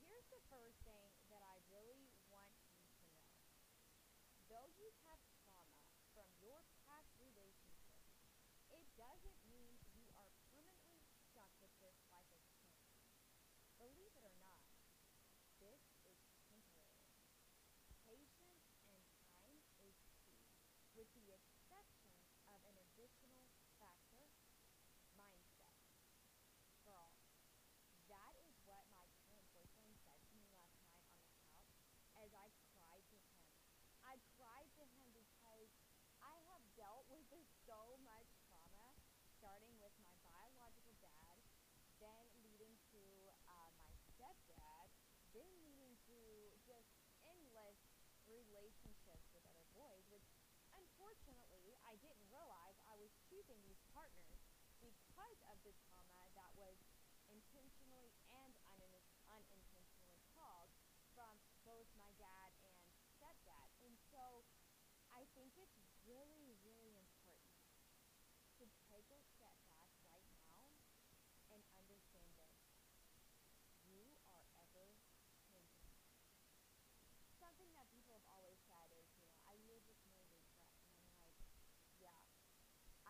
here's the first thing that I really want you to know. Though you have trauma from your past relationships, it doesn't mean you are permanently stuck with this life experience. Believe it or not, this is temporary. Patience and time is key, with the exception of an additional factor mindset. Girl, that is what my current boyfriend said to me last night on the couch as I cried to him. I cried to him because I have dealt with so much trauma, starting with my biological dad, then leading to uh, my stepdad, then leading to just endless relationships with other boys, which unfortunately I didn't realize I was choosing these partners because of the trauma that was intentionally and unin- unintentionally caused from both my dad and stepdad. And so I think it's really, really important to take a step back right now and understand this. You are ever changing. Something that people have always said is, you know, I live with no regrets. And I'm like, yeah,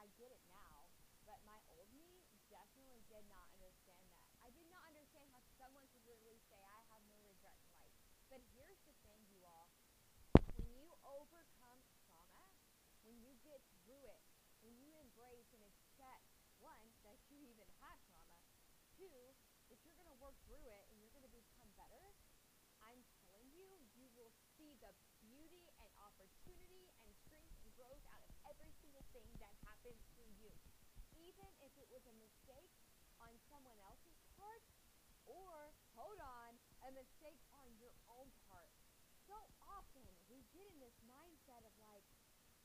I get it now, but my old me definitely did not understand that. I did not understand how someone could literally say, I have no regret in life. But here's the thing, you all when you overcome trauma, when you get through it, when you embrace and accept, one, that you even had trauma, two, that you're going to work through it and you're going to become better, I'm telling you, you will see the beauty and opportunity and strength and growth out of that happens to you. Even if it was a mistake on someone else's part, or, hold on, a mistake on your own part. So often we get in this mindset of like,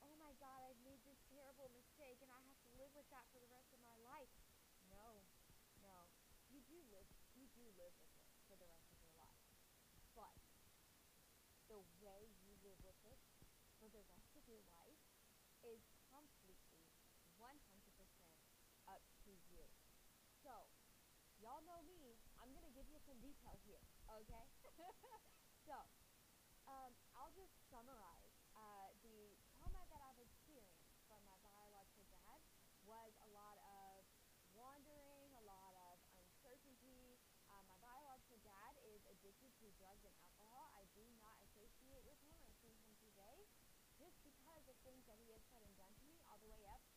oh my God, I've made this terrible mistake and I have to live with that for the rest of my life. No, no. You do live you do live with it for the rest of your life. But the way you live with it for the rest of your life is 100% up to you. So, y'all know me. I'm going to give you some details here, okay? so, um, I'll just summarize. Uh, the trauma that I've experienced from my biological dad was a lot of wandering, a lot of uncertainty. Uh, my biological dad is addicted to drugs and alcohol. I do not associate with him or see him today just because of things that he had said and done to me all the way up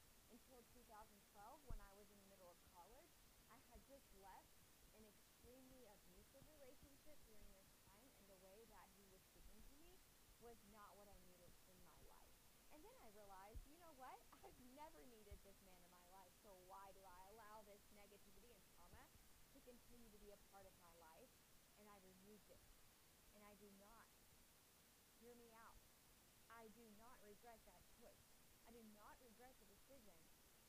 until 2012 when I was in the middle of college. I had just left an extremely abusive relationship during this time, and the way that he was speaking to me was not what I needed in my life. And then I realized, you know what? I've never needed this man in my life, so why do I allow this negativity and trauma to continue to be a part of my life? And I removed it. And I do not, hear me out, I do not regret that choice. I do not regret the decision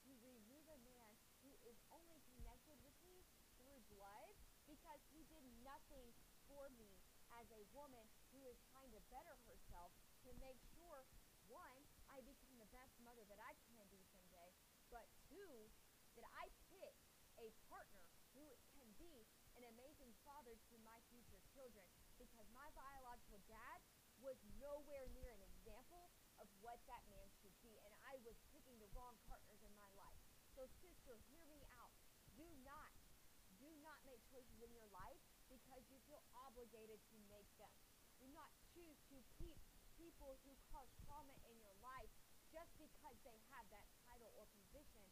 to remove a man who is only connected with me through blood because he did nothing for me as a woman who is trying to better herself to make sure, one, I become the best mother that I can be someday, but two, that I pick a partner who can be an amazing father to my future children because my biological dad was nowhere near an example of what that man should be. And I was picking the wrong partners in my life. So, sister, hear me out. Do not, do not make choices in your life because you feel obligated to make them. Do not choose to keep people who cause trauma in your life just because they have that title or position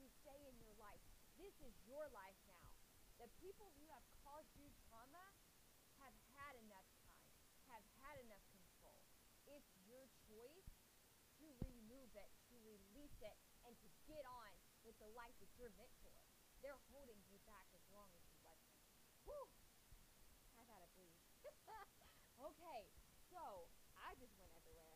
to stay in your life. This is your life now. The people who have caused you trauma have had enough time, have had enough control. It's your choice to remove it, to release it, and to get on with the life that you're meant for. They're holding you back as long as you let them. Whew! I gotta breathe. okay, so I just went everywhere.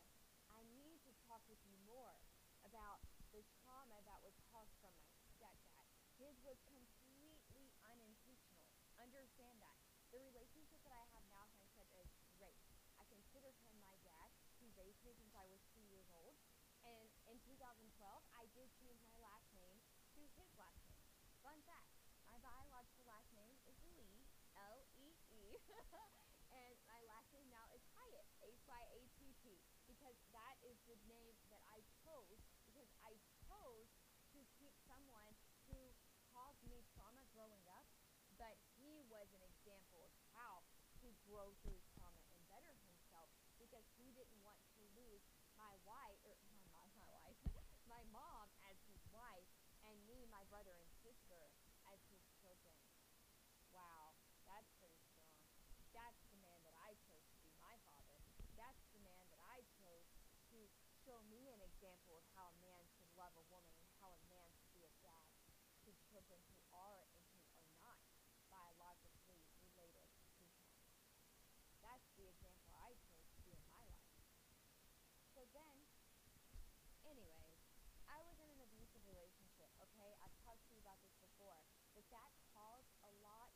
I need to talk with you more about the trauma that was caused from my stepdad. His was completely unintentional. Understand that. The relationship that I have now with my stepdad is great. I consider him my dad. He raised me since I was two years old. And in 2012, I did change my to his last name. Fun fact my biological last name is Lee, L E E. and my last name now is Hyatt, H Y A T T, because that is the name that I chose because I chose to keep someone who caused me trauma growing up, but he was an example of how to grow through trauma and better himself because he didn't want to lose my wife or my, my wife, my mom as his wife, and me, my brother and sister as his children. Wow, that's pretty strong. That's the man that I chose to be my father. That's the man that I chose to show me an example of how a man should love a woman and how a man should be a dad to children who are and who are not biologically related to him. That's the example I chose to be in my life. So then, anyways, I was in an abusive relationship, okay? I've talked to you about this before. But that caused a lot,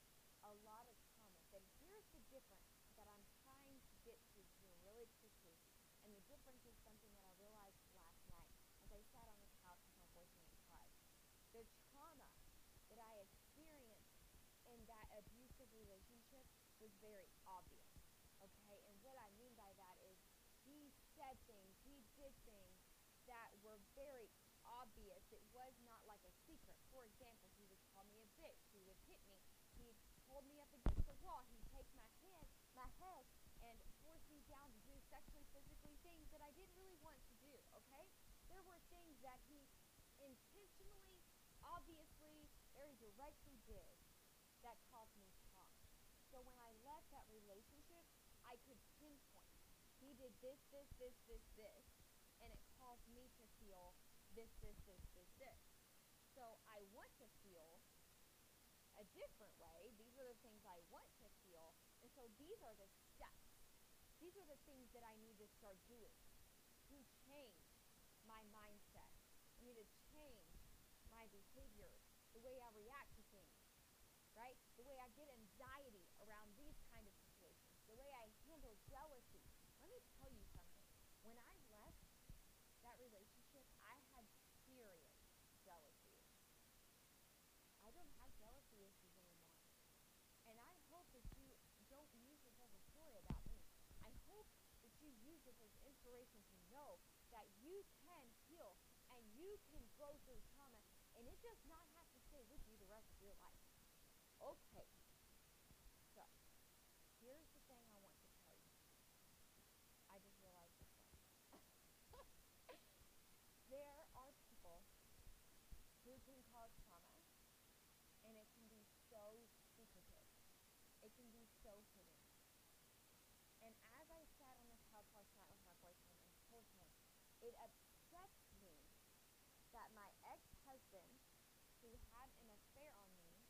a lot of trauma. But here's the difference that I'm trying to get to here really quickly. And the difference is something that I realized last night as I sat on the couch with my boyfriend and cried. The trauma that I experienced in that abusive relationship was very obvious. Okay? And what I mean by that is he said things, he did things that were very obvious. It was not like a secret. For example, he call me a bitch. He would hit me. He'd hold me up against the wall. He'd take my head, my head, and force me down to do sexually, physically things that I didn't really want to do. Okay? There were things that he intentionally, obviously, very directly did that caused me trauma. So when I left that relationship, I could pinpoint. He did this, this, this, this, this, and it caused me to feel this, this, this, this, this. So I want to a different way. These are the things I want to feel. And so these are the steps. These are the things that I need to start doing to change my mindset. I need to change my behavior, the way I react to things, right? The way I get anxiety around these kind of situations, the way I handle jealousy. Let me tell you something. When I left that relationship, I had serious jealousy I don't have jealousy issues anymore. And I hope that you don't use this as a story about me. I hope that you use this as inspiration to know that you can heal and you can grow through trauma and it does not have to stay with you the rest of your life. Okay. So, here's the thing I want to tell you. I just realized this there are people who can cause trauma and it can be so secretive. It can be so hidden. And as I sat on the couch last night with my boyfriend and told him, it upsets me that my ex-husband, who had an affair on me,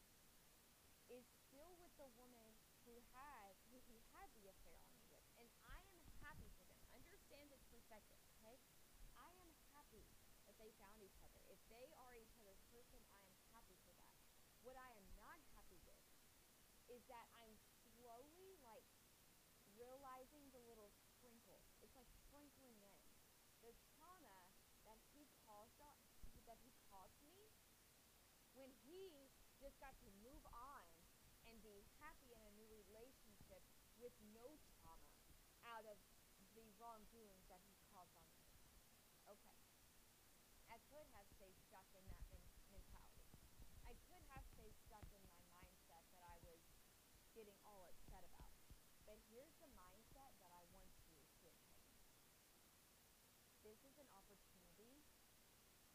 is still with the woman who has who he had the affair on me with. And I am happy for them. Understand this perspective, okay? I am happy that they found each other. If they are each other's person, I am happy for that. What I am not happy with is that I'm slowly like realizing the little sprinkles. It's like sprinkling in the trauma that he caused on, that he caused me when he just got to move on and be happy in a new relationship with no trauma out of the wrongdoings that he caused on me. Okay. I could have stayed stuck in that men- mentality. I could have stayed stuck in my mindset that I was getting all upset about. But here's the mindset that I want you to attain. This is an opportunity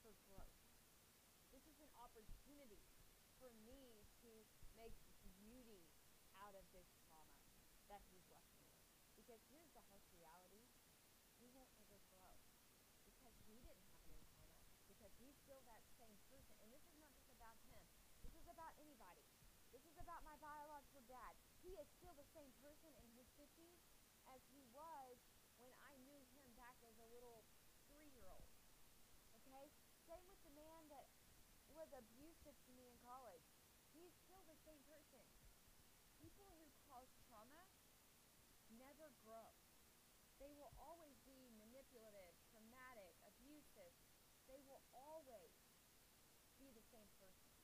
for growth. Opportunity for me to make beauty out of this trauma that he's left me with. Because here's the harsh reality. He won't ever grow. Because he didn't have any trauma. Because he's still that same person. And this is not just about him. This is about anybody. This is about my biological dad. He is still the same person in his 50s as he was was abusive to me in college. He's still the same person. People who cause trauma never grow. They will always be manipulative, traumatic, abusive. They will always be the same person.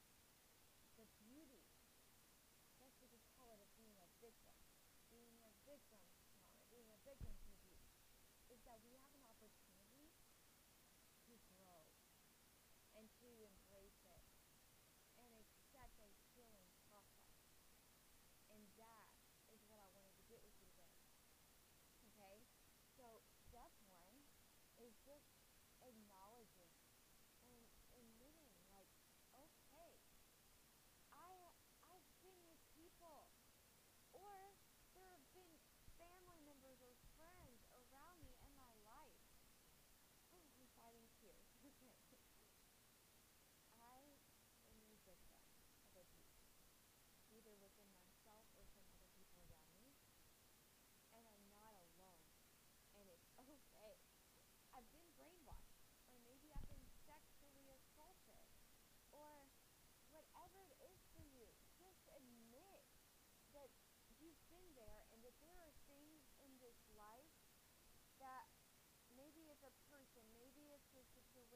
The beauty, that's what we call it as being a victim. Being a victim to trauma, being a victim to abuse, is that we have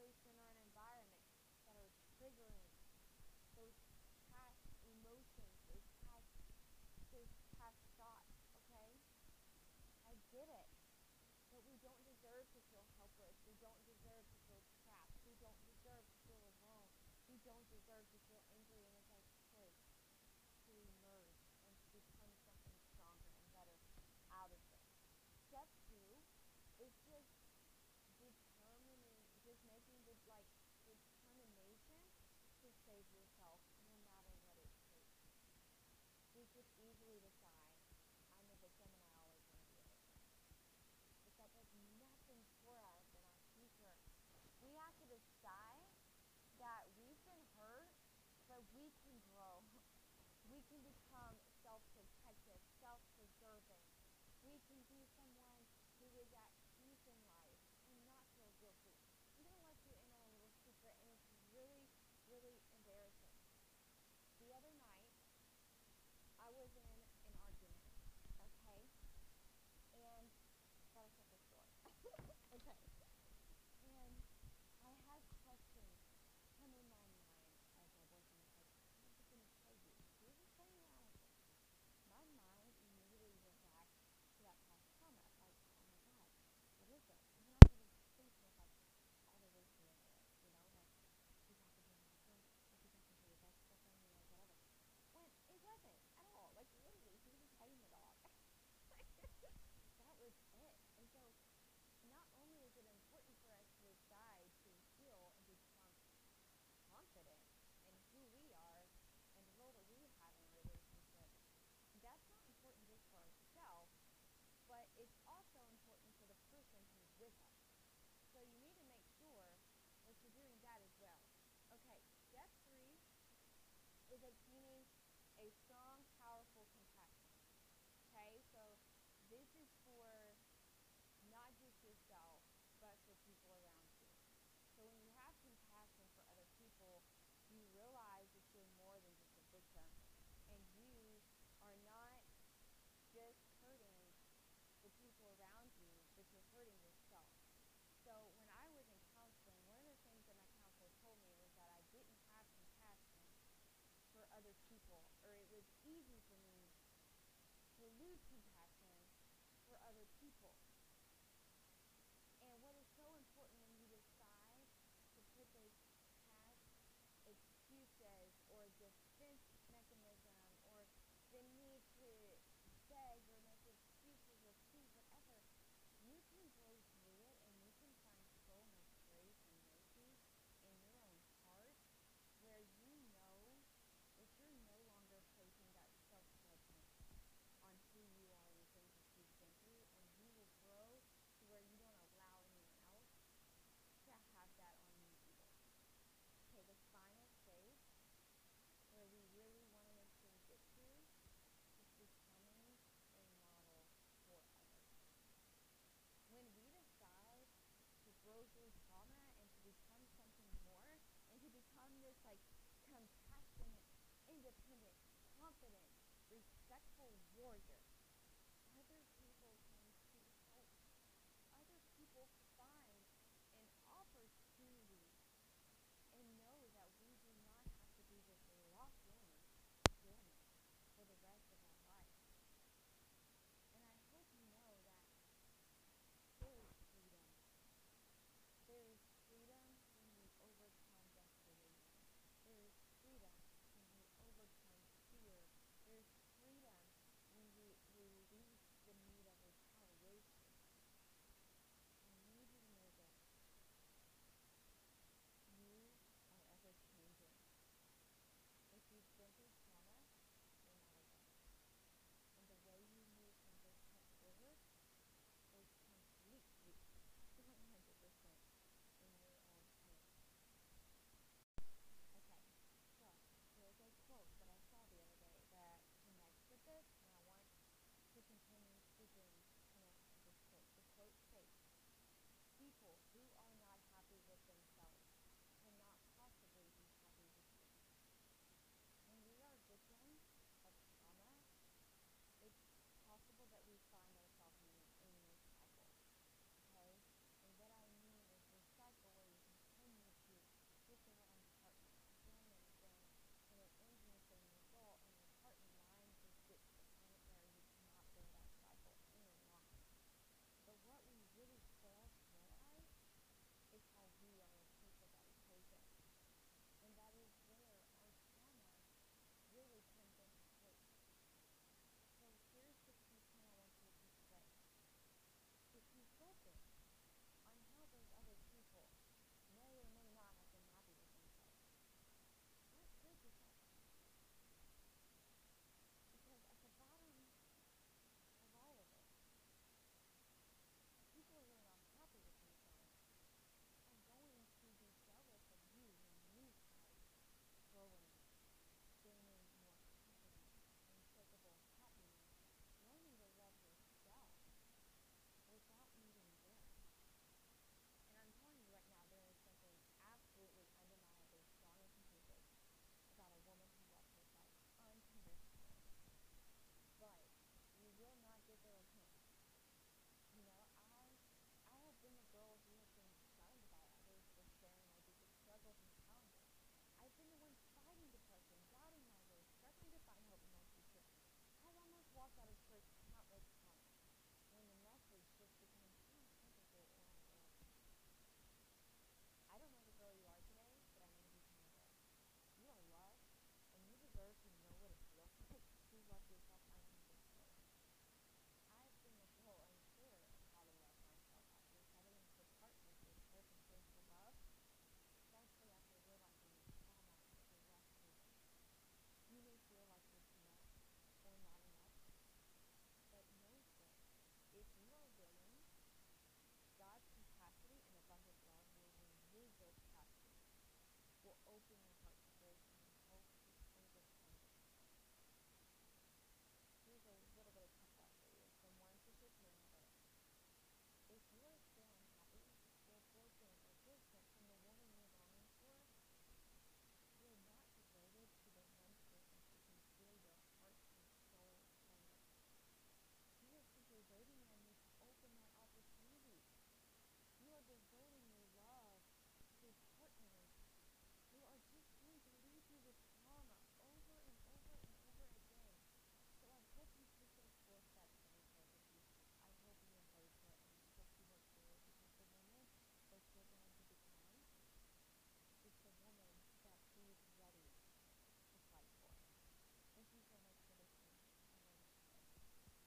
situation or an environment that are triggering those past emotions, those past, those past thoughts, okay? I get it. But we don't deserve to feel helpless. We don't deserve to feel trapped. We don't deserve to feel alone. We don't deserve to was making was like determination to save yourself no matter what it takes. We just easily decide, I'm a victim and I always want to be a victim. But that does nothing for us in our future. We have to decide that we've been hurt, but we can grow. We can become self-protective, self-preserving. We can be someone who is at really that you the need